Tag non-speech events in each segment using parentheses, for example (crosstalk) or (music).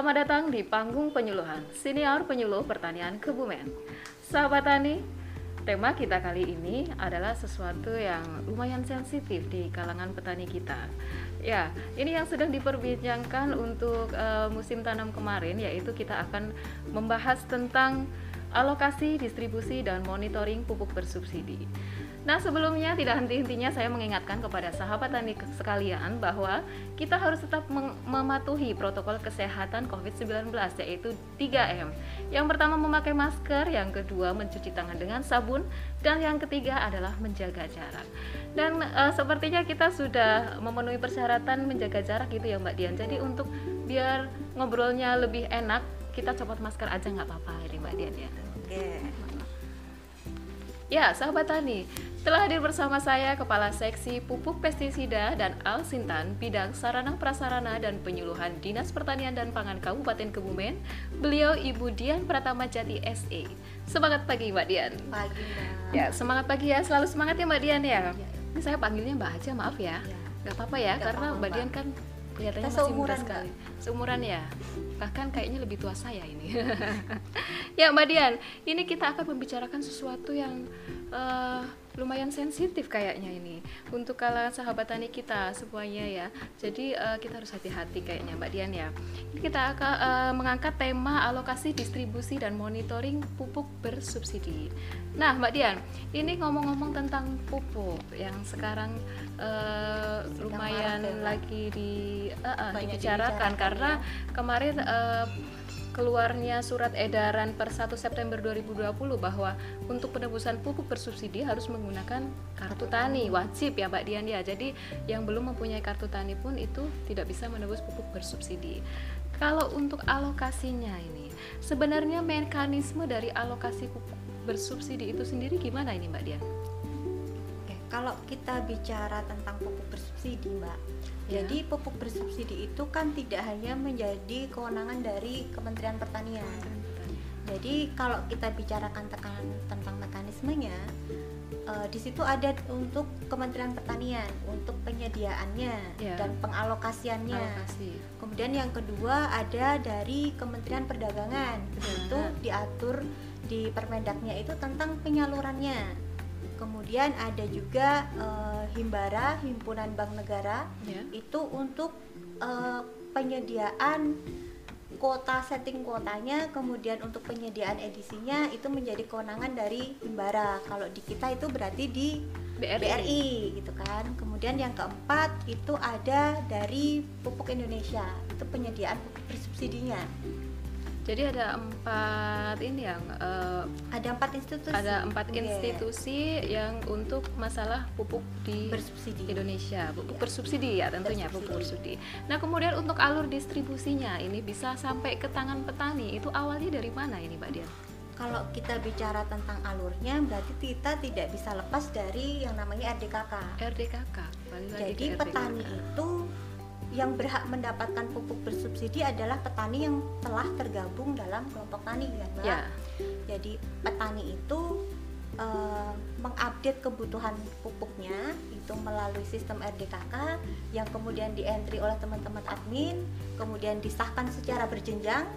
Selamat datang di panggung penyuluhan Senior Penyuluh Pertanian Kebumen. Sahabat Tani, tema kita kali ini adalah sesuatu yang lumayan sensitif di kalangan petani kita. Ya, ini yang sedang diperbincangkan untuk uh, musim tanam kemarin yaitu kita akan membahas tentang alokasi, distribusi dan monitoring pupuk bersubsidi. Nah, sebelumnya tidak henti-hentinya saya mengingatkan kepada sahabat tani sekalian bahwa kita harus tetap mematuhi protokol kesehatan COVID-19 yaitu 3M. Yang pertama memakai masker, yang kedua mencuci tangan dengan sabun, dan yang ketiga adalah menjaga jarak. Dan uh, sepertinya kita sudah memenuhi persyaratan menjaga jarak gitu ya Mbak Dian. Jadi untuk biar ngobrolnya lebih enak, kita copot masker aja nggak apa-apa ini Mbak Dian ya. Oke. Ya, sahabat tani, telah hadir bersama saya Kepala Seksi Pupuk Pestisida dan Alsintan Bidang Sarana Prasarana dan Penyuluhan Dinas Pertanian dan Pangan Kabupaten Kebumen Beliau Ibu Dian Pratama Jati SE Semangat pagi Mbak Dian Pagi Mbak Ya semangat pagi ya, selalu semangat ya Mbak Dian ya, ya. Ini saya panggilnya Mbak aja maaf ya, ya. Gak apa-apa ya, Gak karena apa -apa. Mbak Dian kan kelihatannya masih muda sekali. Seumuran ya, bahkan kayaknya lebih tua saya ini. (laughs) Ya Mbak Dian, ini kita akan membicarakan sesuatu yang uh, lumayan sensitif kayaknya ini untuk kalangan sahabat tani kita semuanya ya. Jadi uh, kita harus hati-hati kayaknya Mbak Dian ya. Ini kita akan uh, mengangkat tema alokasi, distribusi dan monitoring pupuk bersubsidi. Nah Mbak Dian, ini ngomong-ngomong tentang pupuk yang sekarang uh, lumayan lagi di uh, uh, dibicarakan karena ya. kemarin uh, keluarnya surat edaran per 1 September 2020 bahwa untuk penebusan pupuk bersubsidi harus menggunakan kartu tani wajib ya Mbak Dian ya. Jadi yang belum mempunyai kartu tani pun itu tidak bisa menebus pupuk bersubsidi. Kalau untuk alokasinya ini, sebenarnya mekanisme dari alokasi pupuk bersubsidi itu sendiri gimana ini Mbak Dian? Oke, kalau kita bicara tentang pupuk bersubsidi Mbak, Ya. Jadi pupuk bersubsidi itu kan tidak hanya menjadi kewenangan dari Kementerian Pertanian. Jadi kalau kita bicarakan tekanan tentang mekanismenya, uh, di situ ada untuk Kementerian Pertanian untuk penyediaannya ya. dan pengalokasiannya. Alokasi. Kemudian yang kedua ada dari Kementerian Perdagangan, itu diatur di Permendaknya itu tentang penyalurannya kemudian ada juga uh, himbara himpunan bank negara. Yeah. itu untuk uh, penyediaan kota setting kuotanya kemudian untuk penyediaan edisinya itu menjadi kewenangan dari himbara. Kalau di kita itu berarti di BRI. BRI gitu kan. Kemudian yang keempat itu ada dari pupuk Indonesia. Itu penyediaan pupuk bersubsidinya jadi ada empat ini yang uh, ada empat institusi. Ada empat yeah. institusi yang untuk masalah pupuk di bersubsidi Indonesia, pupuk yeah. bersubsidi ya tentunya bersubsidi. pupuk bersubsidi. Nah kemudian untuk alur distribusinya ini bisa sampai ke tangan petani itu awalnya dari mana ini Mbak Dian? Kalau kita bicara tentang alurnya, berarti kita tidak bisa lepas dari yang namanya RDKK. RDKK. Jadi RDKK. petani itu yang berhak mendapatkan pupuk bersubsidi adalah petani yang telah tergabung dalam kelompok tani ya Mbak. Yeah. Jadi petani itu uh, mengupdate kebutuhan pupuknya itu melalui sistem RDKK yang kemudian di-entry oleh teman-teman admin, kemudian disahkan secara berjenjang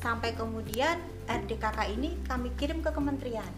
sampai kemudian RDKK ini kami kirim ke kementerian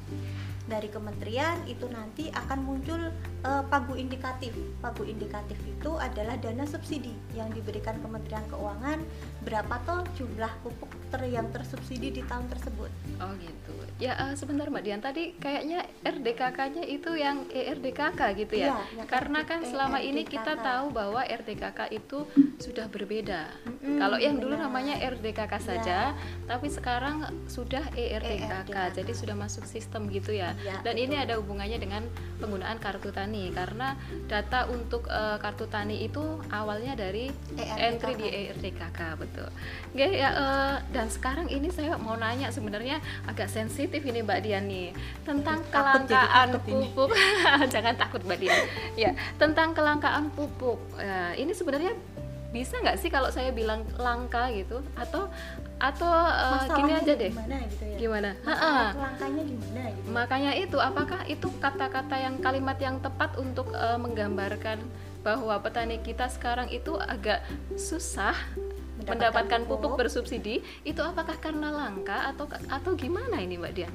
dari kementerian itu nanti akan muncul uh, pagu indikatif. Pagu indikatif itu adalah dana subsidi yang diberikan Kementerian Keuangan berapa toh jumlah pupuk ter yang tersubsidi di tahun tersebut. Oh gitu. Ya uh, sebentar Mbak Dian tadi kayaknya RDKK-nya itu yang ERDKK gitu ya. ya Karena kan selama ini kita tahu bahwa RDKK itu sudah berbeda. Mm-hmm, Kalau yang dulu namanya RDKK iya. saja, ya. tapi sekarang sudah ERDKK, ERDKK. Jadi sudah masuk sistem gitu ya. ya Dan betul. ini ada hubungannya dengan penggunaan kartu tani karena data untuk uh, kartu tani itu awalnya dari ERDKK. entry di ERDKK betul. Oke ya uh, dan sekarang ini saya mau nanya sebenarnya agak sensitif ini Mbak Dian nih tentang kelangkaan pupuk. (laughs) Jangan takut Mbak Dian. ya, tentang kelangkaan pupuk. Uh, ini sebenarnya bisa nggak sih kalau saya bilang langka gitu atau atau uh, gini aja deh. gimana gitu ya? Gimana? Langkanya gimana gitu? Makanya itu apakah itu kata-kata yang kalimat yang tepat untuk uh, menggambarkan bahwa petani kita sekarang itu agak susah mendapatkan, mendapatkan pupuk. pupuk? bersubsidi? Itu apakah karena langka atau atau gimana ini Mbak Dian?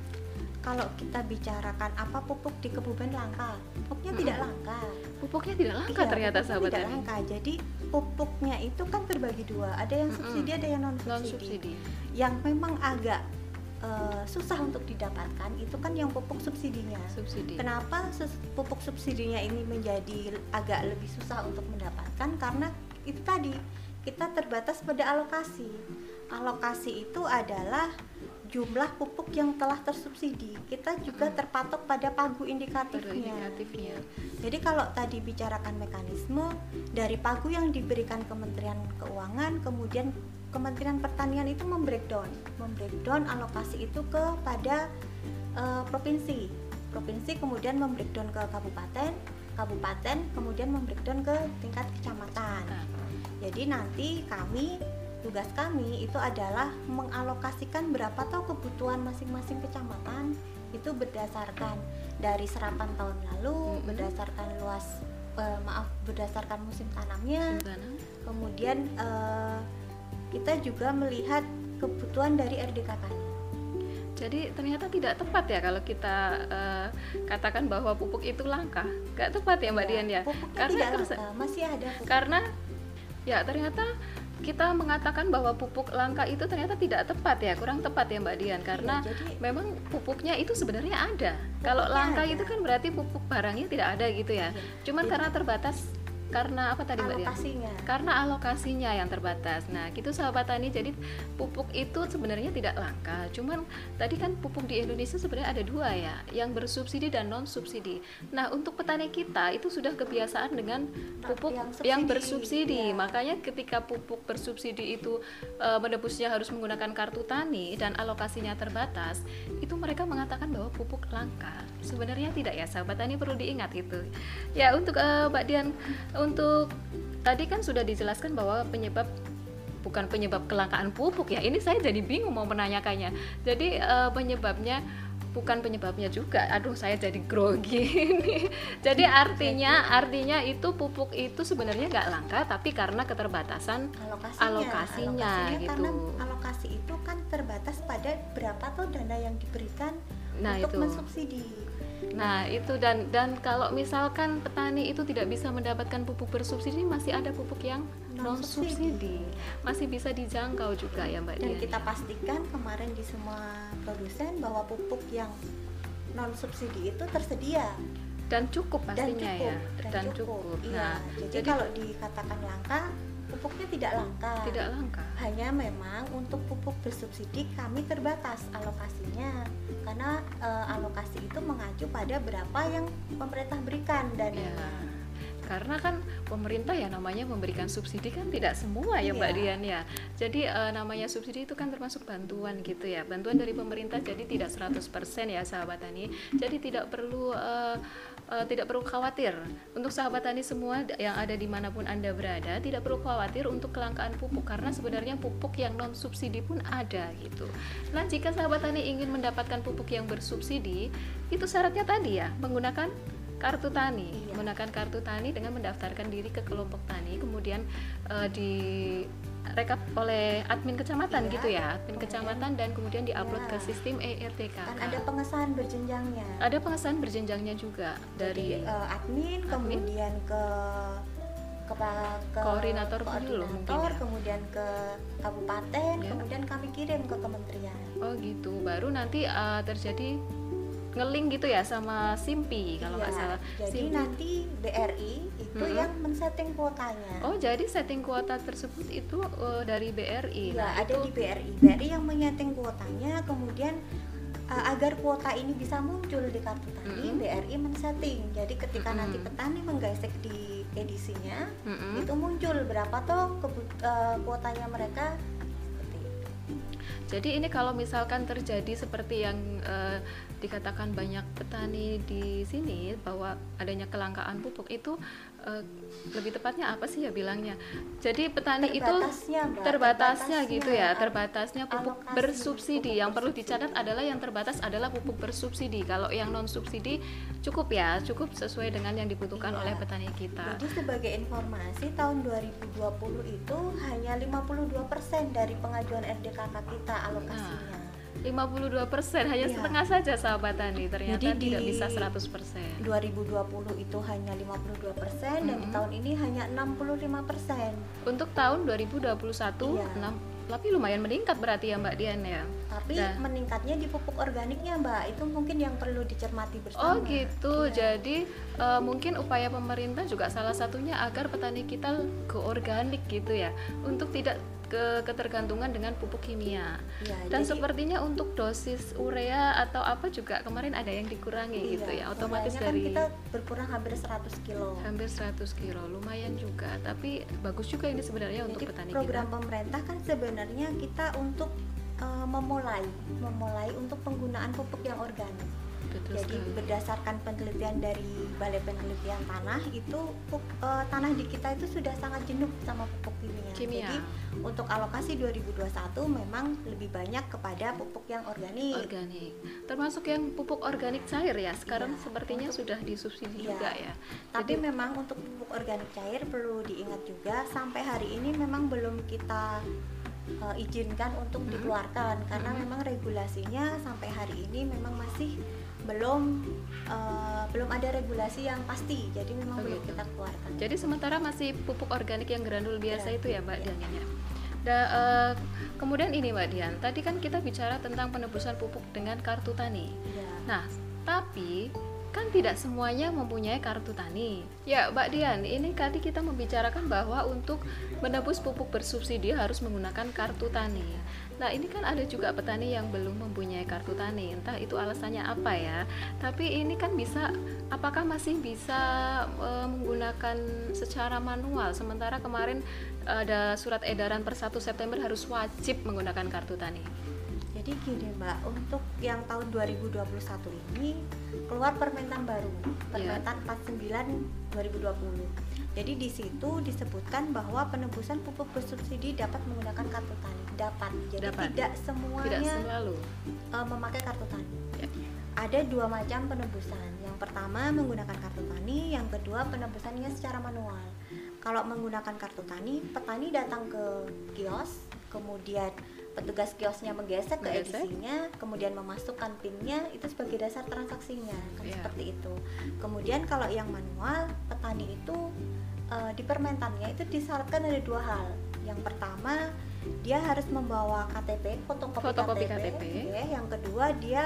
Kalau kita bicarakan apa pupuk di kebumen langka, pupuknya hmm. tidak langka. Pupuknya tidak langka iya, ternyata sahabat tidak langka. Jadi pupuknya itu kan terbagi dua, ada yang subsidi, hmm. ada yang non subsidi. non subsidi. Yang memang agak uh, susah untuk didapatkan itu kan yang pupuk subsidinya. Subsidi. Kenapa pupuk subsidinya ini menjadi agak lebih susah untuk mendapatkan? Karena itu tadi kita terbatas pada alokasi. Alokasi itu adalah jumlah pupuk yang telah tersubsidi kita juga hmm. terpatok pada pagu indikatifnya. indikatifnya. Jadi kalau tadi bicarakan mekanisme dari pagu yang diberikan Kementerian Keuangan, kemudian Kementerian Pertanian itu membreakdown, membreakdown alokasi itu kepada uh, provinsi, provinsi kemudian membreakdown ke kabupaten, kabupaten kemudian membreakdown ke tingkat kecamatan. Jadi nanti kami tugas kami itu adalah mengalokasikan berapa toh kebutuhan masing-masing kecamatan itu berdasarkan dari serapan tahun lalu hmm. berdasarkan luas uh, maaf berdasarkan musim tanamnya musim kemudian uh, kita juga melihat kebutuhan dari RDKK-nya jadi ternyata tidak tepat ya kalau kita uh, katakan bahwa pupuk itu langka, nggak tepat ya Mbak ya, Dian ya? Karena tidak langka, masih ada. Pupuk. Karena ya ternyata kita mengatakan bahwa pupuk langka itu ternyata tidak tepat ya, kurang tepat ya Mbak Dian karena iya, jadi, memang pupuknya itu sebenarnya ada. Kalau langka ada. itu kan berarti pupuk barangnya tidak ada gitu ya. Iya. Cuman karena terbatas karena apa tadi mbak alokasinya. Karena alokasinya yang terbatas. Nah gitu sahabat tani. Jadi pupuk itu sebenarnya tidak langka. Cuman tadi kan pupuk di Indonesia sebenarnya ada dua ya yang bersubsidi dan non subsidi nah untuk petani kita itu sudah kebiasaan dengan pupuk yang, yang bersubsidi. Ya. makanya ketika pupuk bersubsidi itu e, menebusnya harus menggunakan kartu tani dan alokasinya terbatas itu mereka mengatakan bahwa pupuk langka. Sebenarnya tidak ya sahabat tani? Perlu diingat itu. Ya untuk e, Mbak Dian untuk tadi kan sudah dijelaskan bahwa penyebab bukan penyebab kelangkaan pupuk ya. Ini saya jadi bingung mau menanyakannya. Jadi uh, penyebabnya bukan penyebabnya juga. Aduh, saya jadi grogi (laughs) ini. jadi artinya artinya itu pupuk itu sebenarnya nggak langka tapi karena keterbatasan alokasinya, alokasinya, alokasinya gitu. Karena alokasi itu kan terbatas pada berapa tuh dana yang diberikan nah, untuk itu. mensubsidi Nah, itu dan dan kalau misalkan petani itu tidak bisa mendapatkan pupuk bersubsidi, masih ada pupuk yang non subsidi. Masih bisa dijangkau juga ya, Mbak Dan Dian. kita pastikan kemarin di semua produsen bahwa pupuk yang non subsidi itu tersedia dan cukup pastinya dan cukup, ya dan, dan cukup. cukup. Iya. Nah, jadi, jadi kalau dikatakan langka pupuknya tidak langka. Tidak langka. Hanya memang untuk pupuk bersubsidi kami terbatas alokasinya karena e, alokasi itu mengacu pada berapa yang pemerintah berikan dan ya. Karena kan pemerintah ya namanya memberikan subsidi kan tidak semua ya Mbak iya. Dian ya. Jadi e, namanya subsidi itu kan termasuk bantuan gitu ya. Bantuan dari pemerintah jadi tidak 100% ya sahabat tani. Jadi tidak perlu e, uh, tidak perlu khawatir. Untuk sahabat tani semua yang ada di mana pun anda berada tidak perlu khawatir untuk kelangkaan pupuk karena sebenarnya pupuk yang non subsidi pun ada gitu. Nah jika sahabat tani ingin mendapatkan pupuk yang bersubsidi itu syaratnya tadi ya menggunakan kartu tani. Iya. menggunakan kartu tani dengan mendaftarkan diri ke kelompok tani kemudian uh, di rekap oleh admin kecamatan iya, gitu ya admin kecamatan dan kemudian diupload ya. ke sistem ERTK kan ada pengesahan berjenjangnya ada pengesahan berjenjangnya juga dari uh, admin, admin kemudian ke ke, ke koordinator, koordinator ya. kemudian ke kabupaten ya. kemudian kami kirim ke kementerian oh gitu baru nanti uh, terjadi ngeling gitu ya sama Simpi kalau nggak iya, salah. Jadi Simpi. nanti BRI itu hmm. yang men-setting kuotanya. Oh, jadi setting kuota tersebut itu uh, dari BRI. Iya, nah, ada itu... di BRI. BRI yang menyeting kuotanya, kemudian uh, agar kuota ini bisa muncul di kartu tani, hmm. BRI men-setting. Jadi ketika hmm. nanti petani menggesek di edisinya, hmm. itu muncul berapa toh uh, kuotanya mereka jadi ini kalau misalkan terjadi seperti yang uh, dikatakan banyak petani di sini bahwa adanya kelangkaan pupuk itu uh, lebih tepatnya apa sih ya bilangnya? Jadi petani terbatasnya, itu terbatasnya, terbatasnya. gitu ya terbatasnya pupuk bersubsidi. yang perlu dicatat adalah yang terbatas adalah pupuk bersubsidi. Kalau yang non subsidi cukup ya cukup sesuai dengan yang dibutuhkan iya. oleh petani kita. Jadi sebagai informasi tahun 2020 itu hanya 52% dari pengajuan RDKK kita alokasinya. Nah 52 persen hanya iya. setengah saja sahabat tani ternyata Jadi tidak bisa 100 persen 2020 itu hanya 52 persen mm -hmm. dan di tahun ini hanya 65 persen untuk tahun 2021 iya. 6 tapi lumayan meningkat berarti ya Mbak Dian ya. Tapi nah. meningkatnya di pupuk organiknya Mbak, itu mungkin yang perlu dicermati bersama. Oh gitu, ya. jadi uh, mungkin upaya pemerintah juga salah satunya agar petani kita go organik gitu ya, untuk tidak ke ketergantungan dengan pupuk kimia. Ya, Dan jadi, sepertinya untuk dosis urea atau apa juga kemarin ada yang dikurangi iya, gitu ya. Otomatis kan dari kan kita berkurang hampir 100 kilo. Hampir 100 kilo, lumayan juga. Tapi bagus juga ini sebenarnya jadi, untuk petani program kita. pemerintah kan sebenarnya kita untuk uh, memulai memulai untuk penggunaan pupuk yang organik Betul Jadi sekali. berdasarkan penelitian dari Balai Penelitian Tanah itu uh, tanah di kita itu sudah sangat jenuh sama pupuk kimia. kimia. Jadi untuk alokasi 2021 memang lebih banyak kepada pupuk yang organik. Organik. Termasuk yang pupuk organik cair ya. Sekarang iya, sepertinya untuk, sudah disubsidi iya. juga ya. Tapi Jadi, memang untuk pupuk organik cair perlu diingat juga sampai hari ini memang belum kita uh, izinkan untuk dikeluarkan karena mm -hmm. memang regulasinya sampai hari ini memang masih belum uh, belum ada regulasi yang pasti jadi memang oh, belum gitu. kita keluarkan jadi sementara masih pupuk organik yang granul biasa ya, itu ya mbak ya. Dian ya da, uh, kemudian ini mbak Dian tadi kan kita bicara tentang penebusan pupuk dengan kartu tani ya. nah tapi kan tidak semuanya mempunyai kartu tani. Ya, Mbak Dian, ini tadi kita membicarakan bahwa untuk menebus pupuk bersubsidi harus menggunakan kartu tani. Nah, ini kan ada juga petani yang belum mempunyai kartu tani. Entah itu alasannya apa ya. Tapi ini kan bisa apakah masih bisa e, menggunakan secara manual sementara kemarin ada surat edaran per 1 September harus wajib menggunakan kartu tani. Jadi gini Mbak, untuk yang tahun 2021 ini keluar permentan baru, permentan yeah. 49 2020. Jadi di situ disebutkan bahwa penebusan pupuk bersubsidi dapat menggunakan kartu tani. Dapat. Jadi dapat. tidak semuanya tidak selalu. Uh, memakai kartu tani. Yeah. Ada dua macam penebusan. Yang pertama menggunakan kartu tani, yang kedua penebusannya secara manual. Kalau menggunakan kartu tani, petani datang ke kios, kemudian petugas kiosnya menggesek ke edisinya, kemudian memasukkan pinnya itu sebagai dasar transaksinya, kan yeah. seperti itu. Kemudian kalau yang manual, petani itu uh, di permentannya itu disyaratkan ada dua hal. Yang pertama dia harus membawa KTP, fotokopi, fotokopi KTP. KTP. Ya. Yang kedua dia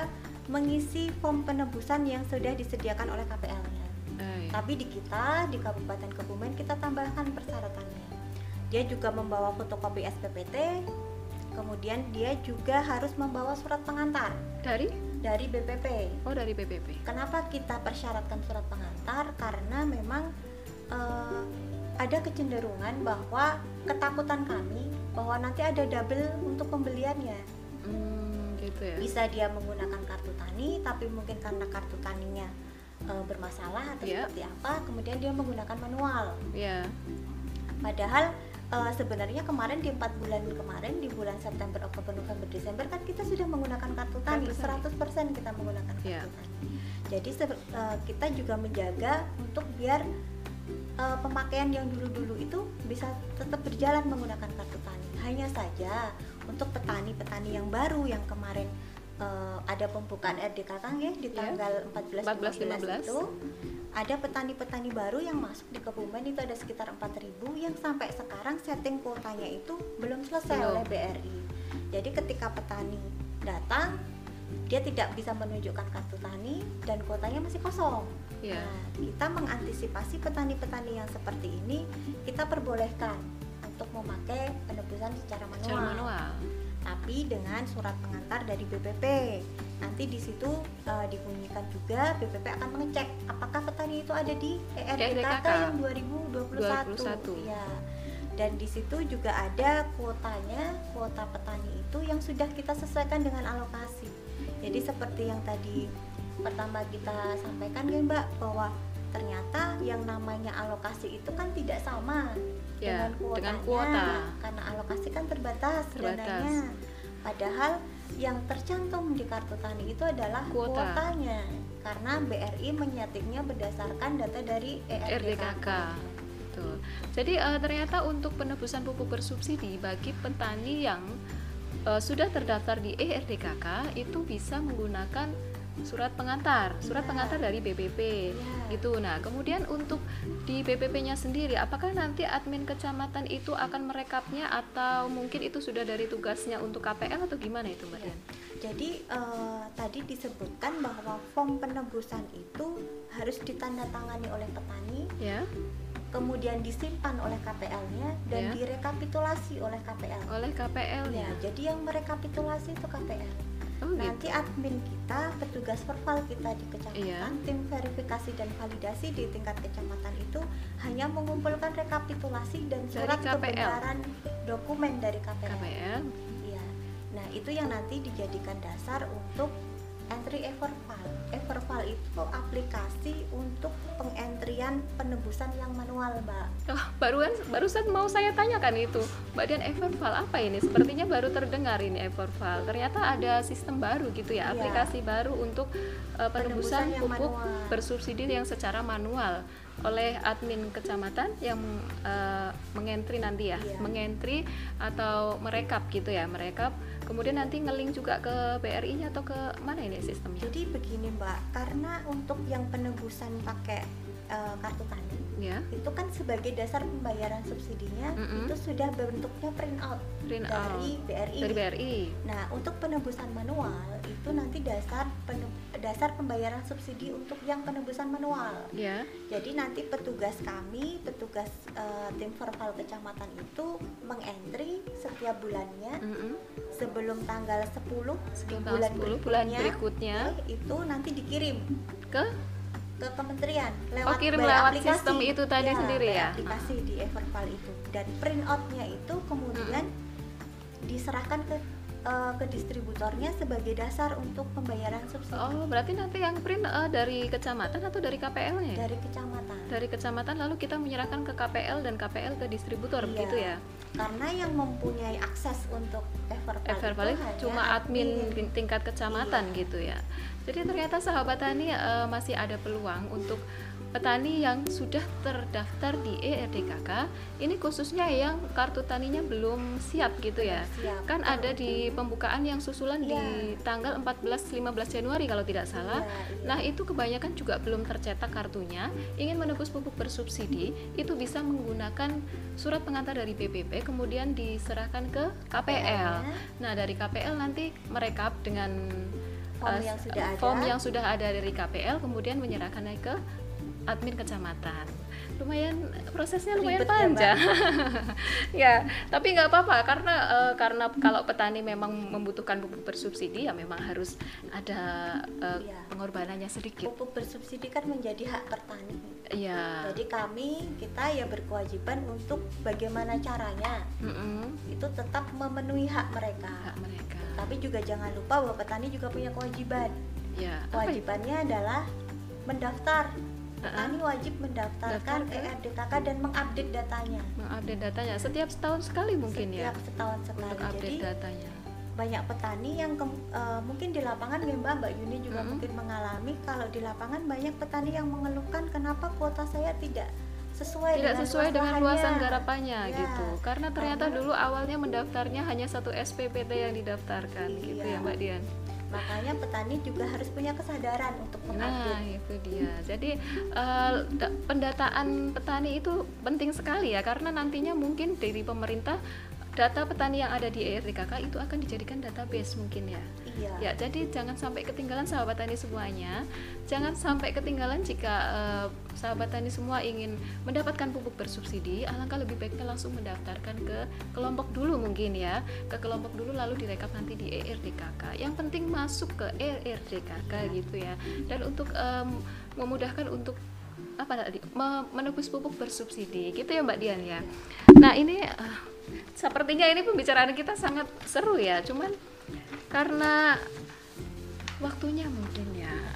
mengisi form penebusan yang sudah disediakan oleh KPL-nya. Uh, iya. Tapi di kita di Kabupaten Kebumen kita tambahkan persyaratannya. Dia juga membawa fotokopi SPPT, kemudian dia juga harus membawa surat pengantar dari dari BPP. Oh, dari BPP. Kenapa kita persyaratkan surat pengantar? Karena memang uh, ada kecenderungan bahwa ketakutan kami bahwa nanti ada double untuk pembeliannya. Hmm, gitu ya. Bisa dia menggunakan kartu tani, tapi mungkin karena kartu taninya uh, bermasalah atau yeah. seperti apa, kemudian dia menggunakan manual. Yeah. Padahal uh, sebenarnya kemarin di empat bulan kemarin di bulan September, Oktober, November, Desember kan kita sudah menggunakan kartu tani, 100% kita menggunakan kartu yeah. tani. Jadi uh, kita juga menjaga untuk biar uh, pemakaian yang dulu-dulu itu bisa tetap berjalan menggunakan kartu tani. Hanya saja untuk petani-petani yang baru yang kemarin uh, ada pembukaan RDK Kang ya di iya. tanggal yeah. 14 15, 15 itu ada petani-petani baru yang masuk di Kebumen itu ada sekitar 4000 yang sampai sekarang setting kuotanya itu belum selesai belum. oleh BRI. Jadi ketika petani datang dia tidak bisa menunjukkan kartu tani dan kuotanya masih kosong. Yeah. Nah, kita mengantisipasi petani-petani yang seperti ini kita perbolehkan secara manual. Secara manual tapi dengan surat pengantar dari BPP. Nanti di situ uh, dibunyikan juga BPP akan mengecek apakah petani itu ada di ERDKK yang 2021. 21. Ya. Dan di situ juga ada kuotanya, kuota petani itu yang sudah kita sesuaikan dengan alokasi. Jadi seperti yang tadi pertama kita sampaikan ya Mbak bahwa ternyata yang namanya alokasi itu kan tidak sama ya, dengan kuotanya dengan kuota. karena alokasi kan terbatas, Terbatas. dananya padahal yang tercantum di kartu tani itu adalah Kuota. kuotanya karena BRI menyetingnya berdasarkan data dari E ERDKK RDKK. Betul. Jadi eh, ternyata untuk penebusan pupuk bersubsidi bagi petani yang eh, sudah terdaftar di E ERDKK itu bisa menggunakan surat pengantar, surat Ya. pengantar dari BPP Ya. gitu. Nah, kemudian untuk di BPP-nya sendiri, apakah nanti admin kecamatan itu akan merekapnya atau mungkin itu sudah dari tugasnya untuk KPL atau gimana itu, Mbak Ya. Dian? Jadi eh, tadi disebutkan bahwa form penebusan itu harus ditandatangani oleh petani, Ya, kemudian disimpan oleh KPL-nya dan Ya. direkapitulasi oleh KPL. oleh KPL-nya. Ya, jadi yang merekapitulasi itu KPL. Oh, Nanti gitu. admin kita, petugas verval kita di kecamatan, Iya. tim verifikasi dan validasi di tingkat kecamatan itu hanya mengumpulkan rekapitulasi dan surat kebenaran dokumen dari KPL. KPL. Iya. Nah, itu yang nanti dijadikan dasar untuk entry Everfile. Everfile itu aplikasi untuk pengentrian penebusan yang manual, Mbak. Oh, baruan barusan mau saya tanyakan itu. Mbak Dian Everval apa ini? Sepertinya baru terdengar ini Everval. Ternyata ada sistem baru gitu ya, Iya. aplikasi baru untuk uh, penebusan Penebusan yang pupuk manual. bersubsidi yang secara manual oleh admin kecamatan yang uh, mengentri nanti ya, Iya. mengentri atau merekap gitu ya, merekap. Kemudian nanti ngeling juga ke BRI-nya atau ke mana ini sistemnya? Jadi begini, Mbak, karena untuk yang penebusan pakai eh, kartu tani Ya, itu kan sebagai dasar pembayaran subsidinya Mm-mm. itu sudah bentuknya print out print dari out BRI. dari BRI. Nah, untuk penebusan manual itu nanti dasar dasar pembayaran subsidi untuk yang penebusan manual. Ya, Jadi nanti petugas kami, petugas eh, tim verval kecamatan itu mengentri setiap bulannya mm-mm. sebelum tanggal 10 Sebelum bulan 10 bulan berikutnya, berikutnya eh, itu nanti dikirim ke ke kementerian lewat kirim by lewat aplikasi. sistem itu tadi sendiri by ya? aplikasi di Everval itu dan print outnya itu kemudian diserahkan ke eh, ke distributornya sebagai dasar untuk pembayaran subsidi Oh, berarti nanti yang print eh, dari kecamatan atau dari KPL-nya? ya? dari kecamatan Dari kecamatan lalu kita menyerahkan ke KPL dan KPL ke distributor Iya. begitu ya. Karena yang mempunyai akses untuk Everval, Everval itu cuma admin di tingkat kecamatan Iya. gitu ya. Jadi ternyata sahabat tani eh, masih ada peluang untuk petani yang sudah terdaftar di ERDKK. Ini khususnya yang kartu taninya belum siap gitu ya. Siap. Kan ada di pembukaan yang susulan di Iya. tanggal 14-15 Januari kalau tidak salah. Iya, iya. Nah, itu kebanyakan juga belum tercetak kartunya. Ingin menebus pupuk bersubsidi, itu bisa menggunakan surat pengantar dari BPP kemudian diserahkan ke KPL. Nah, dari KPL nanti merekap dengan Form eh, yang sudah ada. form yang sudah ada dari KPL kemudian menyerahkannya ke admin kecamatan. Lumayan prosesnya lumayan Ribet ya, panjang. (laughs) ya, tapi nggak apa-apa karena eh, karena kalau petani memang membutuhkan pupuk bersubsidi ya memang harus ada eh, Iya. pengorbanannya sedikit. pupuk bersubsidi kan menjadi hak petani Iya. jadi kami kita ya berkewajiban untuk bagaimana caranya Mm-mm. itu tetap memenuhi hak mereka hak mereka. tapi juga jangan lupa bahwa petani juga punya kewajiban Ya, itu? kewajibannya adalah mendaftar Uh-uh. petani wajib mendaftarkan Daftar ke? ERDKK dan mengupdate datanya mengupdate datanya setiap setahun sekali mungkin ya setiap setahun sekali untuk update jadi datanya. banyak petani yang ke- eh, mungkin di lapangan ya mbak mbak Yuni juga Mm-mm. mungkin mengalami kalau di lapangan banyak petani yang mengeluhkan kenapa kuota saya tidak sesuai Tidak dengan sesuai dengan luasan garapannya Ya, gitu. Karena ternyata karena- dulu awalnya mendaftarnya hanya satu SPPT yang didaftarkan gitu ya Iya. Mbak Dian. Makanya petani juga harus punya kesadaran untuk Nah, mengupdate itu dia. Jadi da- pendataan petani itu penting sekali ya karena nantinya mungkin dari pemerintah data petani yang ada di ERDKK itu akan dijadikan database mungkin ya. Iya Ya, jadi jangan sampai ketinggalan sahabat tani semuanya. Jangan sampai ketinggalan jika eh, sahabat tani semua ingin mendapatkan pupuk bersubsidi, alangkah lebih baiknya langsung mendaftarkan ke kelompok dulu mungkin ya. Ke kelompok dulu lalu direkap nanti di ERDKK. Yang penting masuk ke ERDKK gitu ya. Dan untuk em, memudahkan untuk apa tadi me- menebus pupuk bersubsidi gitu ya Mbak Dian ya. Nah, ini eh, sepertinya ini pembicaraan kita sangat seru ya. Cuman karena waktunya mungkin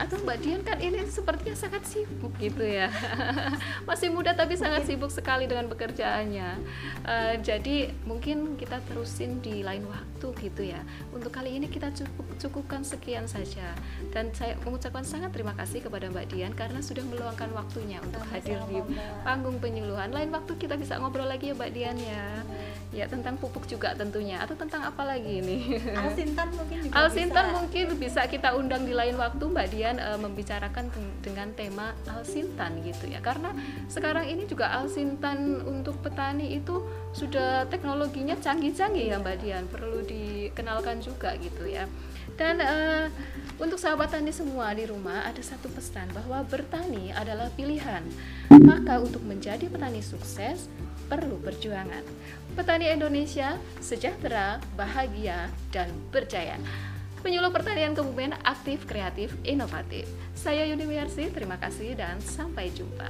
atau Mbak Dian kan ini sepertinya sangat sibuk gitu ya. (laughs) Masih muda tapi sangat sibuk sekali dengan pekerjaannya. Uh, jadi mungkin kita terusin di lain waktu gitu ya. Untuk kali ini kita cukup cukupkan sekian saja. Dan saya mengucapkan sangat terima kasih kepada Mbak Dian karena sudah meluangkan waktunya untuk hadir di panggung penyuluhan. Lain waktu kita bisa ngobrol lagi ya Mbak Dian ya. Ya tentang pupuk juga tentunya. Atau tentang apa lagi ini? Alsintan mungkin juga Alsintan bisa. mungkin bisa kita undang di lain waktu Mbak Dian uh, membicarakan dengan tema Alsintan gitu ya. Karena sekarang ini juga Alsintan untuk petani itu sudah teknologinya canggih-canggih ya Mbak Dian. Perlu dikenalkan juga gitu ya. Dan uh, untuk sahabat tani semua di rumah ada satu pesan bahwa bertani adalah pilihan. Maka untuk menjadi petani sukses perlu perjuangan. Petani Indonesia sejahtera, bahagia, dan berjaya. Penyuluh pertanian Kebumen aktif, kreatif, inovatif. Saya Yuni Wiarsi, terima kasih dan sampai jumpa.